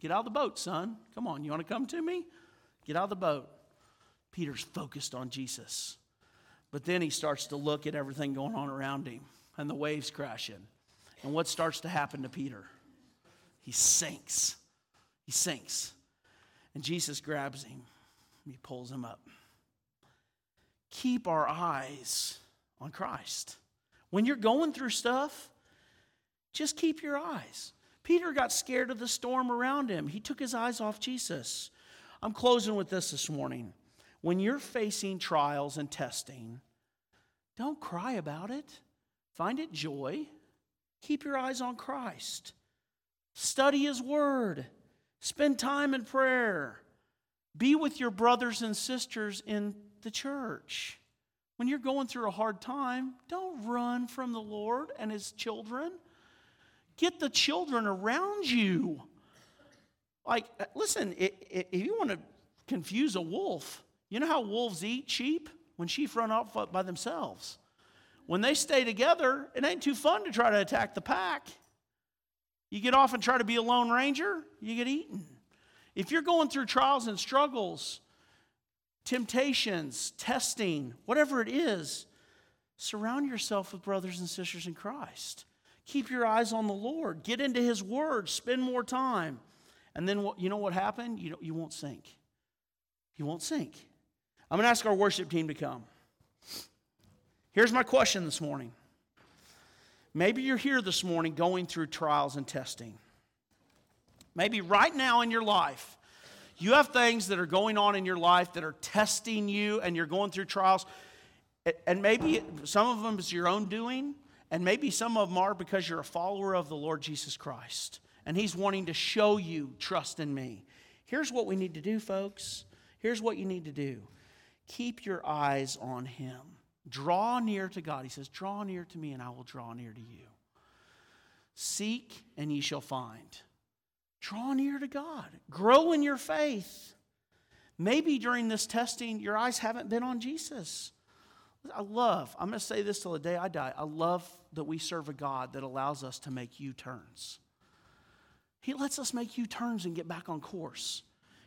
get out of the boat, son. Come on, you want to come to me? Get out of the boat. Peter's focused on Jesus. But then he starts to look at everything going on around him and the waves crashing. And what starts to happen to Peter? He sinks. He sinks. And Jesus grabs him he pulls him up. Keep our eyes on Christ. When you're going through stuff, just keep your eyes. Peter got scared of the storm around him. He took his eyes off Jesus. I'm closing with this this morning. When you're facing trials and testing, don't cry about it. Find it joy. Keep your eyes on Christ. Study His Word. Spend time in prayer. Be with your brothers and sisters in the church. When you're going through a hard time, don't run from the Lord and His children. Get the children around you. Like, listen, if you want to confuse a wolf, you know how wolves eat sheep? When sheep run off by themselves. When they stay together, it ain't too fun to try to attack the pack. You get off and try to be a lone ranger, you get eaten. If you're going through trials and struggles, temptations, testing, whatever it is, surround yourself with brothers and sisters in Christ. Keep your eyes on the Lord. Get into His Word. Spend more time. And then you know what happened? You, you won't sink. You won't sink. I'm going to ask our worship team to come. Here's my question this morning. Maybe you're here this morning going through trials and testing. Maybe right now in your life, you have things that are going on in your life that are testing you and you're going through trials. And maybe some of them is your own doing, and maybe some of them are because you're a follower of the Lord Jesus Christ. And He's wanting to show you, trust in me. Here's what we need to do, folks. Here's what you need to do keep your eyes on Him. Draw near to God. He says, Draw near to me, and I will draw near to you. Seek, and ye shall find. Draw near to God. Grow in your faith. Maybe during this testing, your eyes haven't been on Jesus. I love, I'm going to say this till the day I die. I love that we serve a God that allows us to make U turns. He lets us make U turns and get back on course.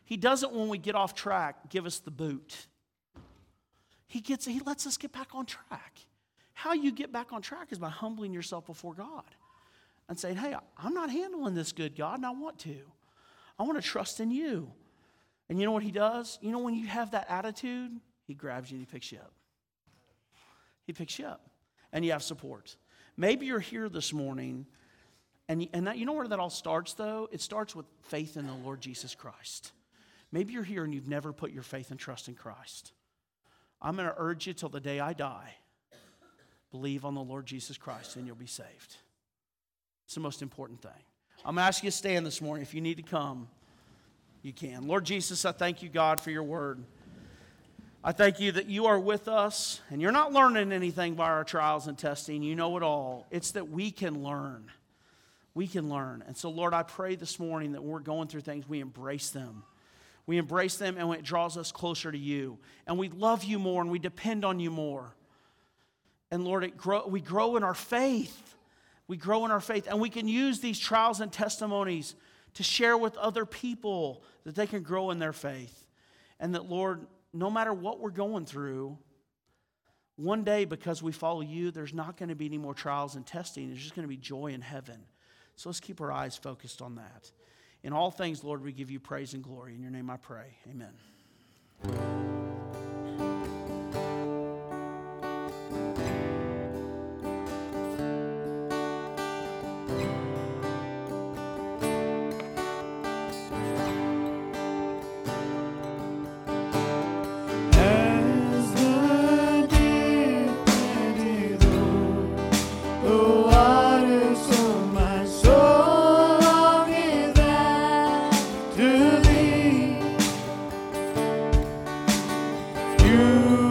He doesn't, when we get off track, give us the boot. He, gets, he lets us get back on track. How you get back on track is by humbling yourself before God and saying, Hey, I'm not handling this good, God, and I want to. I want to trust in you. And you know what He does? You know, when you have that attitude, He grabs you and He picks you up. He picks you up, and you have support. Maybe you're here this morning, and, and that, you know where that all starts, though? It starts with faith in the Lord Jesus Christ. Maybe you're here and you've never put your faith and trust in Christ. I'm going to urge you till the day I die believe on the Lord Jesus Christ, and you'll be saved. It's the most important thing. I'm going to ask you to stand this morning. If you need to come, you can. Lord Jesus, I thank you, God, for your word. I thank you that you are with us and you're not learning anything by our trials and testing. You know it all. It's that we can learn. we can learn. And so, Lord, I pray this morning that when we're going through things, we embrace them. We embrace them and it draws us closer to you. And we love you more and we depend on you more. And Lord, it grow, we grow in our faith. We grow in our faith. And we can use these trials and testimonies to share with other people that they can grow in their faith. And that, Lord, no matter what we're going through, one day, because we follow you, there's not going to be any more trials and testing. There's just going to be joy in heaven. So let's keep our eyes focused on that. In all things, Lord, we give you praise and glory. In your name I pray. Amen. You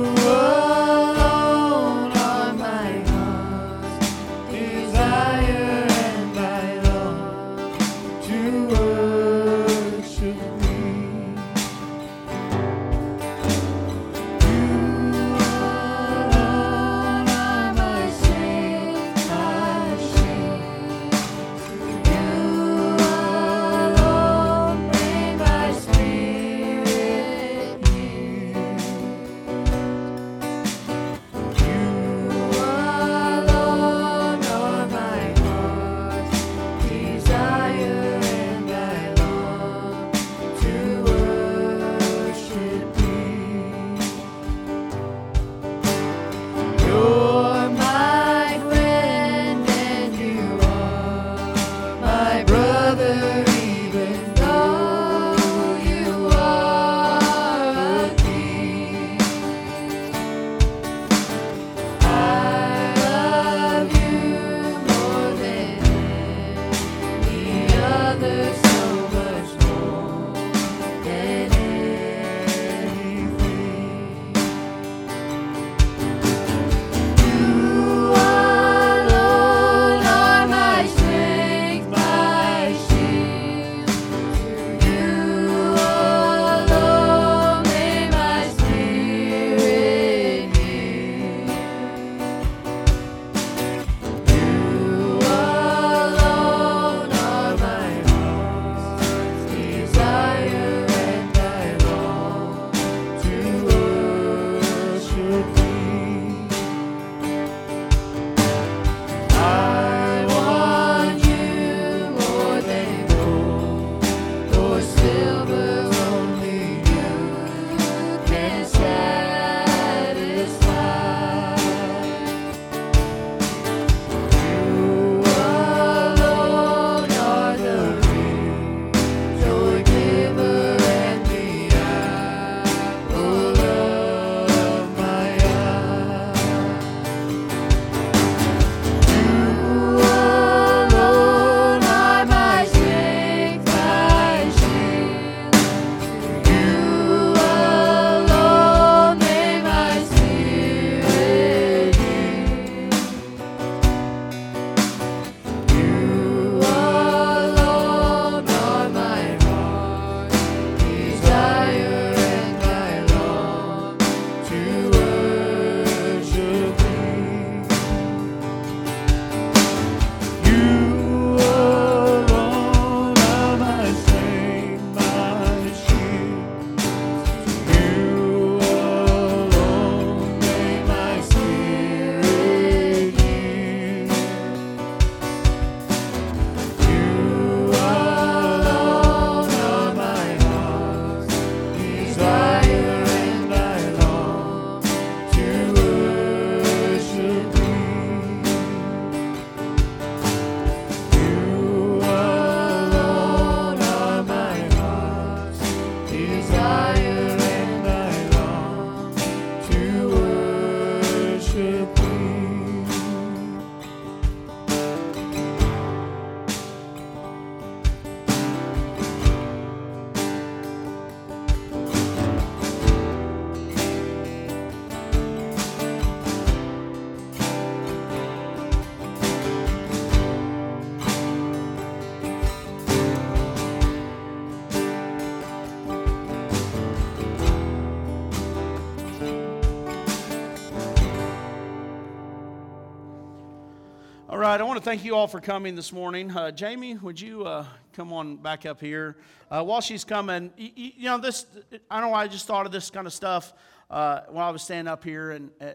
thank you all for coming this morning. Uh, Jamie, would you uh, come on back up here? Uh, while she's coming, you, you know, this, I don't know why I just thought of this kind of stuff uh, while I was standing up here. And uh,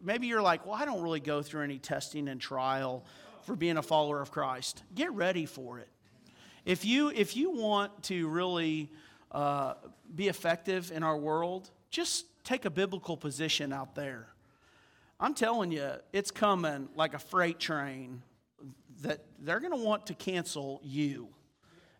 maybe you're like, well, I don't really go through any testing and trial for being a follower of Christ. Get ready for it. If you, if you want to really uh, be effective in our world, just take a biblical position out there. I'm telling you, it's coming like a freight train that they're going to want to cancel you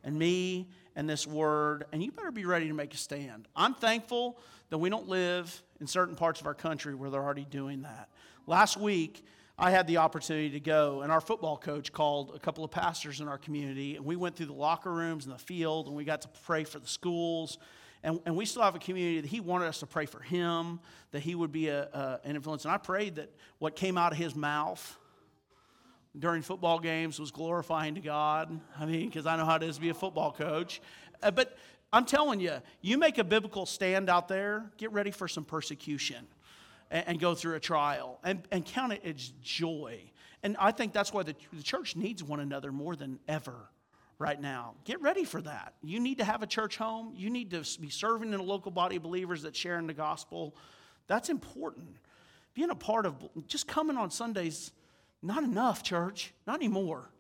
and me and this word, and you better be ready to make a stand. I'm thankful that we don't live in certain parts of our country where they're already doing that. Last week, I had the opportunity to go, and our football coach called a couple of pastors in our community, and we went through the locker rooms and the field, and we got to pray for the schools. And, and we still have a community that he wanted us to pray for him, that he would be a, a, an influence. And I prayed that what came out of his mouth during football games was glorifying to God. I mean, because I know how it is to be a football coach. Uh, but I'm telling you, you make a biblical stand out there, get ready for some persecution and, and go through a trial and, and count it as joy. And I think that's why the, the church needs one another more than ever right now. Get ready for that. You need to have a church home. You need to be serving in a local body of believers that sharing the gospel. That's important. Being a part of just coming on Sundays, not enough, church. Not anymore.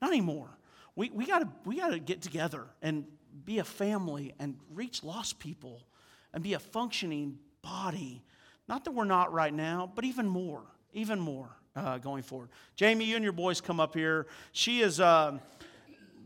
Not anymore. We, we gotta we gotta get together and be a family and reach lost people and be a functioning body. Not that we're not right now, but even more, even more uh, going forward. Jamie, you and your boys come up here. She is. Uh,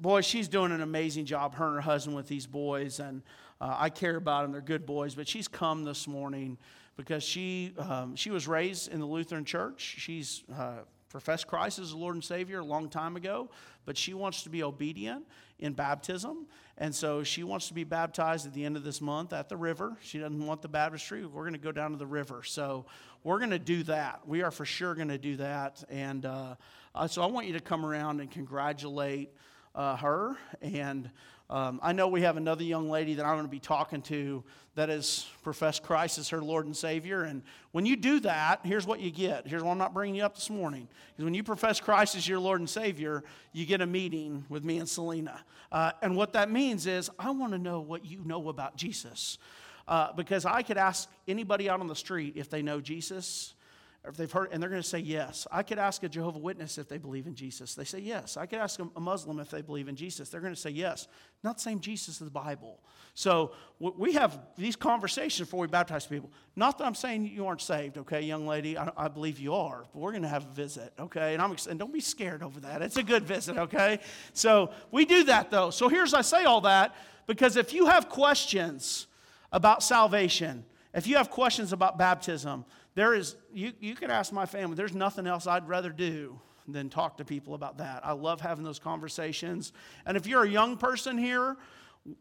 boy, she's doing an amazing job, her and her husband, with these boys. And uh, I care about them. They're good boys. But she's come this morning because she, um, she was raised in the Lutheran church. She's uh, professed Christ as the Lord and Savior a long time ago, but she wants to be obedient in baptism. And so she wants to be baptized at the end of this month at the river. She doesn't want the baptistry. We're going to go down to the river. So we're going to do that. We are for sure going to do that. And uh, uh, so I want you to come around and congratulate uh, her. And um, I know we have another young lady that I'm going to be talking to that has professed Christ as her Lord and Savior. And when you do that, here's what you get. Here's why I'm not bringing you up this morning. Because when you profess Christ as your Lord and Savior, you get a meeting with me and Selena. Uh, and what that means is, I want to know what you know about Jesus. Uh, because I could ask anybody out on the street if they know Jesus or if they've heard, and they're going to say yes. I could ask a Jehovah Witness if they believe in Jesus. They say yes. I could ask a Muslim if they believe in Jesus. They're going to say yes. Not the same Jesus of the Bible. So we have these conversations before we baptize people. Not that I'm saying you aren't saved, okay, young lady. I, I believe you are, but we're going to have a visit, okay? And I'm and don't be scared over that. It's a good visit, okay? So we do that though. So here's I say all that because if you have questions about salvation, if you have questions about baptism, there is, you, you could ask my family, there's nothing else I'd rather do than talk to people about that. I love having those conversations. And if you're a young person here,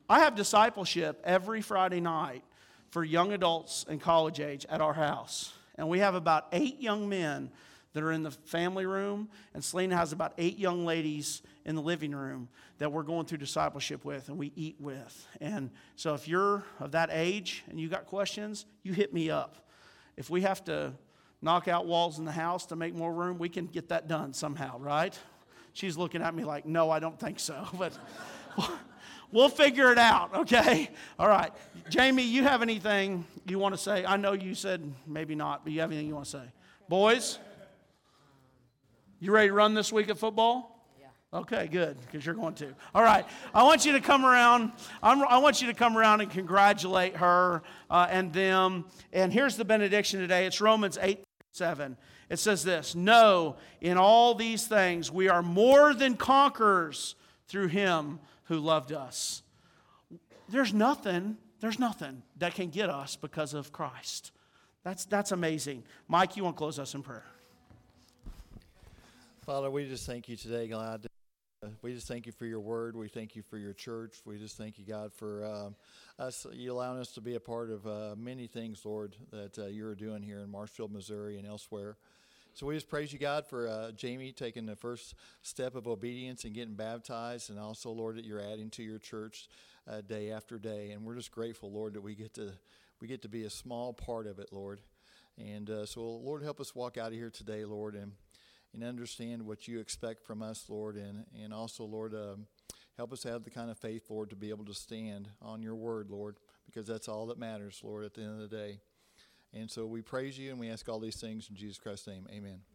I have discipleship every Friday night for young adults and college age at our house. And we have about eight young men that are in the family room, and Selena has about eight young ladies in the living room that we're going through discipleship with and we eat with. And so if you're of that age and you got questions, you hit me up. If we have to knock out walls in the house to make more room, we can get that done somehow, right? She's looking at me like, no, I don't think so. <laughs> But we'll figure it out, okay? All right. Jamie, you have anything you want to say? I know you said maybe not, but you have anything you want to say? Boys, you ready to run this week of football? Okay, good, because you're going to. All right, I want you to come around. I'm, i want you to come around and congratulate her uh, and them. And here's the benediction today. It's Romans 8 7. It says this No, in all these things we are more than conquerors through him who loved us. There's nothing, there's nothing that can get us because of Christ. That's, that's amazing. Mike, you want to close us in prayer? Father, we just thank you today, God. We just thank you for your word. We thank you for your church. We just thank you, God, for um, us, you allowing us to be a part of uh, many things, Lord, that uh, you're doing here in Marshfield, Missouri, and elsewhere. So we just praise you, God, for uh, Jamie taking the first step of obedience and getting baptized, and also, Lord, that you're adding to your church uh, day after day. And we're just grateful, Lord, that we get to we get to be a small part of it, Lord. And uh, so, Lord, help us walk out of here today, Lord, and and understand what you expect from us, Lord, and, and also, Lord, um, help us have the kind of faith, Lord, to be able to stand on your word, Lord, because that's all that matters, Lord, at the end of the day. And so we praise you and we ask all these things in Jesus Christ's name. Amen.